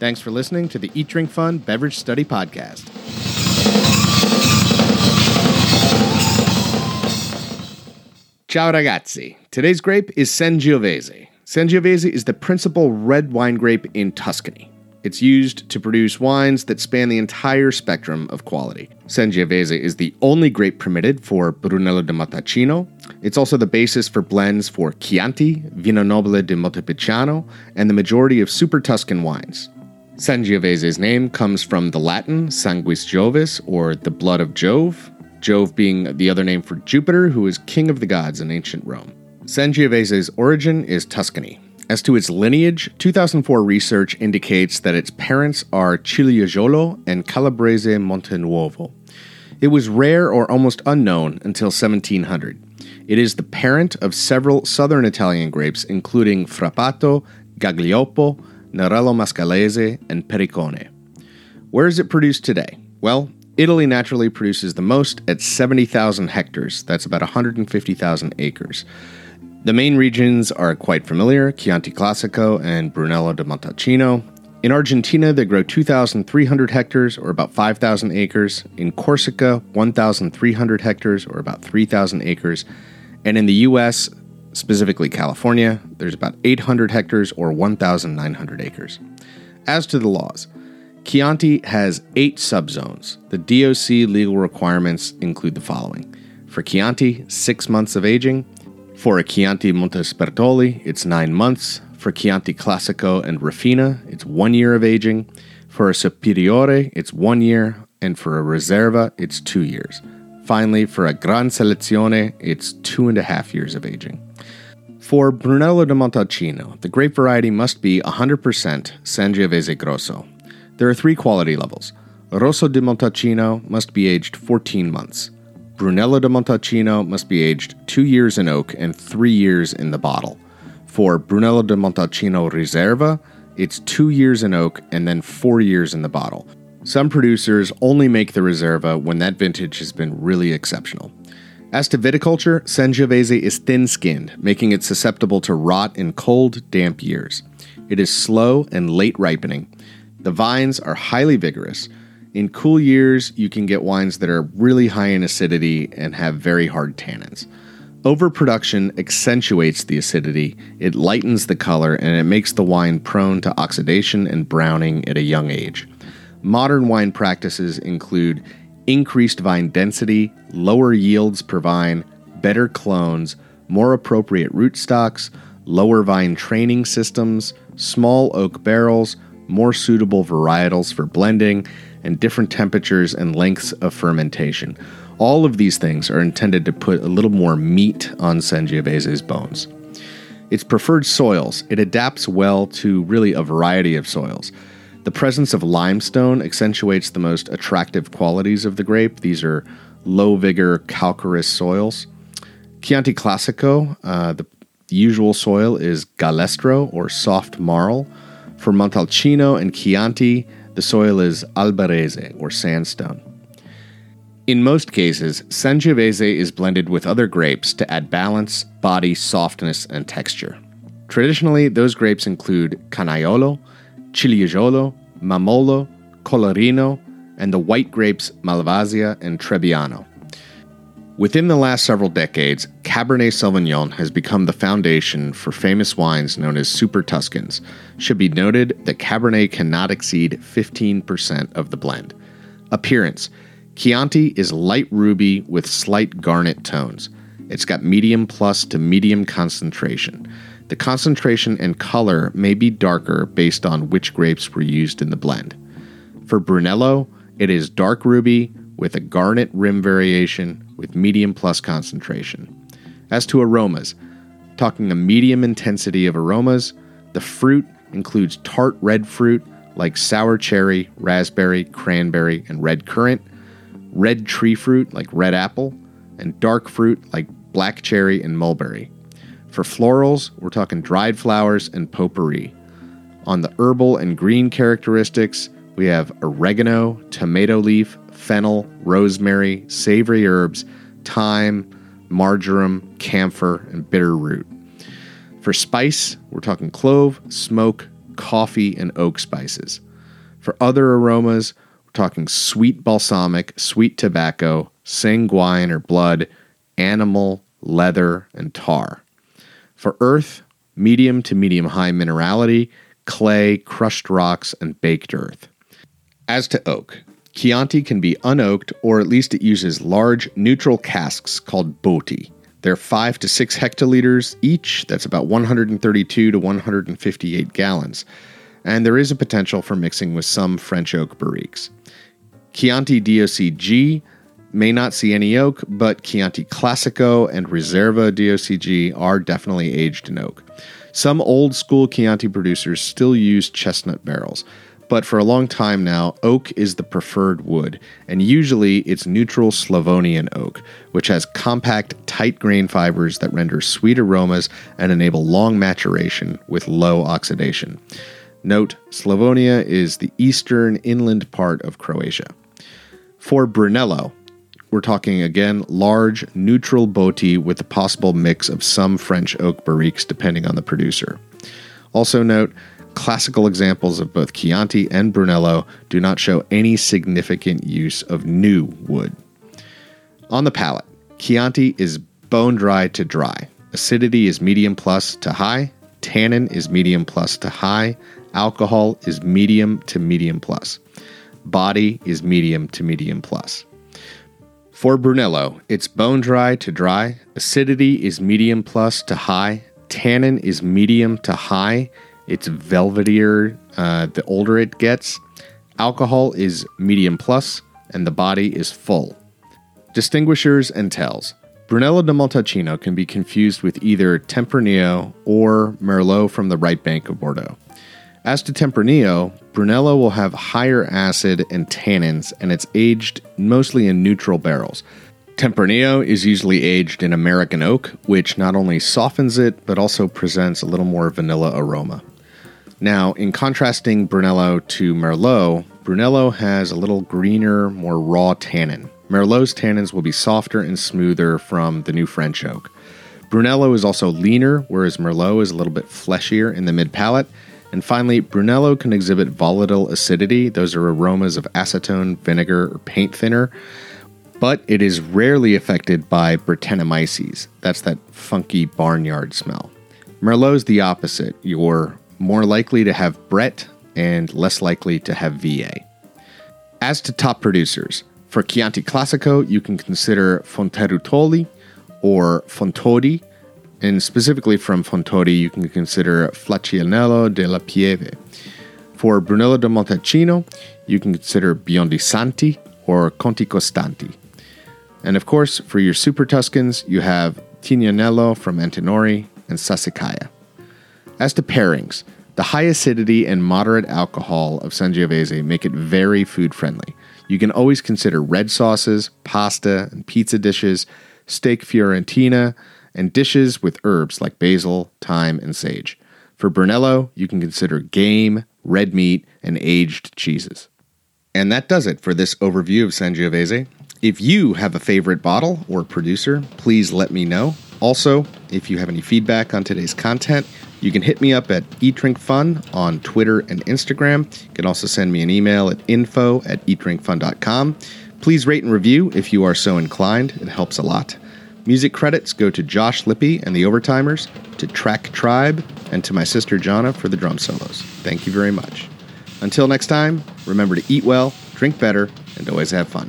Thanks for listening to the Eat Drink Fun Beverage Study Podcast. Ciao ragazzi. Today's grape is Sangiovese. Sangiovese is the principal red wine grape in Tuscany. It's used to produce wines that span the entire spectrum of quality. Sangiovese is the only grape permitted for Brunello di Montalcino. It's also the basis for blends for Chianti, Vino Nobile di Montepulciano, and the majority of Super Tuscan wines. Sangiovese's name comes from the Latin sanguis Jovis, or the blood of Jove, Jove being the other name for Jupiter, who is king of the gods in ancient Rome. Sangiovese's origin is Tuscany. As to its lineage, 2004 research indicates that its parents are Ciliegiolo and Calabrese Montenuovo. It was rare or almost unknown until 1700. It is the parent of several southern Italian grapes, including Frappato, Gaglioppo, Nerello Mascalese, and Pericone. Where is it produced today? Well, Italy naturally produces the most at 70,000 hectares. That's about 150,000 acres. The main regions are quite familiar Chianti Classico and Brunello di Montalcino. In Argentina, they grow 2,300 hectares, or about 5,000 acres. In Corsica, 1,300 hectares, or about 3,000 acres. And in the US, specifically California, there's about 800 hectares, or 1,900 acres. As to the laws, Chianti has eight subzones. The DOC legal requirements include the following for Chianti, six months of aging. For a Chianti Montespertoli, it's nine months. For Chianti Classico and Rufina, it's one year of aging. For a Superiore, it's one year. And for a Reserva, it's two years. Finally, for a Gran Selezione, it's two and a half years of aging. For Brunello di Montalcino, the grape variety must be 100% Sangiovese Grosso. There are three quality levels. Rosso di Montalcino must be aged 14 months. Brunello di Montalcino must be aged 2 years in oak and 3 years in the bottle. For Brunello di Montalcino Riserva, it's 2 years in oak and then 4 years in the bottle. Some producers only make the Riserva when that vintage has been really exceptional. As to viticulture, Sangiovese is thin skinned, making it susceptible to rot in cold, damp years. It is slow and late ripening, the vines are highly vigorous. In cool years, you can get wines that are really high in acidity and have very hard tannins. Overproduction accentuates the acidity, it lightens the color, and it makes the wine prone to oxidation and browning at a young age. Modern wine practices include increased vine density, lower yields per vine, better clones, more appropriate rootstocks, lower vine training systems, small oak barrels, more suitable varietals for blending, and different temperatures and lengths of fermentation. All of these things are intended to put a little more meat on Sangiovese's bones. Its preferred soils, it adapts well to really a variety of soils. The presence of limestone accentuates the most attractive qualities of the grape. These are low vigor calcareous soils. Chianti Classico, uh, the usual soil is galestro or soft marl. For Montalcino and Chianti, the soil is albarese or sandstone. In most cases, Sangiovese is blended with other grapes to add balance, body, softness, and texture. Traditionally, those grapes include Canaiolo, Ciliegiolo, Mamolo, Colorino, and the white grapes Malvasia and Trebbiano. Within the last several decades, Cabernet Sauvignon has become the foundation for famous wines known as Super Tuscans. Should be noted that Cabernet cannot exceed 15% of the blend. Appearance Chianti is light ruby with slight garnet tones. It's got medium plus to medium concentration. The concentration and color may be darker based on which grapes were used in the blend. For Brunello, it is dark ruby with a garnet rim variation with medium plus concentration. As to aromas, talking a medium intensity of aromas, the fruit includes tart red fruit like sour cherry, raspberry, cranberry, and red currant, red tree fruit like red apple, and dark fruit like black cherry and mulberry. For florals, we're talking dried flowers and potpourri. On the herbal and green characteristics, we have oregano, tomato leaf, fennel, rosemary, savory herbs, thyme, marjoram, camphor, and bitter root. For spice, we're talking clove, smoke, coffee, and oak spices. For other aromas, we're talking sweet balsamic, sweet tobacco, sanguine or blood, animal, leather, and tar. For earth, medium to medium high minerality, clay, crushed rocks, and baked earth. As to oak, Chianti can be unoaked, or at least it uses large neutral casks called botti. They're 5 to 6 hectoliters each, that's about 132 to 158 gallons, and there is a potential for mixing with some French oak barriques. Chianti DOCG may not see any oak, but Chianti Classico and Reserva DOCG are definitely aged in oak. Some old school Chianti producers still use chestnut barrels, but for a long time now, oak is the preferred wood, and usually it's neutral Slavonian oak, which has compact, tight grain fibers that render sweet aromas and enable long maturation with low oxidation. Note, Slavonia is the eastern inland part of Croatia. For Brunello, we're talking again large, neutral botti with a possible mix of some French oak barriques depending on the producer. Also, note classical examples of both Chianti and Brunello do not show any significant use of new wood. On the palate, Chianti is bone dry to dry. Acidity is medium plus to high. Tannin is medium plus to high. Alcohol is medium to medium plus. Body is medium to medium plus. For Brunello, it's bone dry to dry. Acidity is medium plus to high. Tannin is medium to high. It's velvetier uh, the older it gets. Alcohol is medium plus, and the body is full. Distinguishers and tells. Brunello di Montalcino can be confused with either Tempranillo or Merlot from the right bank of Bordeaux. As to Tempranillo, Brunello will have higher acid and tannins, and it's aged mostly in neutral barrels. Tempranillo is usually aged in American oak, which not only softens it, but also presents a little more vanilla aroma. Now, in contrasting Brunello to Merlot, Brunello has a little greener, more raw tannin. Merlot's tannins will be softer and smoother from the new French oak. Brunello is also leaner, whereas Merlot is a little bit fleshier in the mid palate, and finally, Brunello can exhibit volatile acidity. Those are aromas of acetone, vinegar, or paint thinner. But it is rarely affected by Brettanomyces. That's that funky barnyard smell. Merlot's the opposite. You're more likely to have Brett and less likely to have VA. As to top producers, for Chianti Classico, you can consider Fonterutoli or Fontodi, and specifically from Fontodi, you can consider Flaccianello della Pieve. For Brunello di Montalcino, you can consider Biondi Santi or Conti Costanti. And of course, for your Super Tuscans, you have Tignanello from Antinori and Sassicaia. As to pairings, the high acidity and moderate alcohol of Sangiovese make it very food friendly. You can always consider red sauces, pasta, and pizza dishes, steak fiorentina, and dishes with herbs like basil, thyme, and sage. For Brunello, you can consider game, red meat, and aged cheeses. And that does it for this overview of Sangiovese. If you have a favorite bottle or producer, please let me know. Also, if you have any feedback on today's content, you can hit me up at eatdrinkfun on Twitter and Instagram. You can also send me an email at info at eatdrinkfun.com. Please rate and review if you are so inclined. It helps a lot. Music credits go to Josh Lippy and the Overtimers, to Track Tribe, and to my sister Jana for the drum solos. Thank you very much. Until next time, remember to eat well, drink better, and always have fun.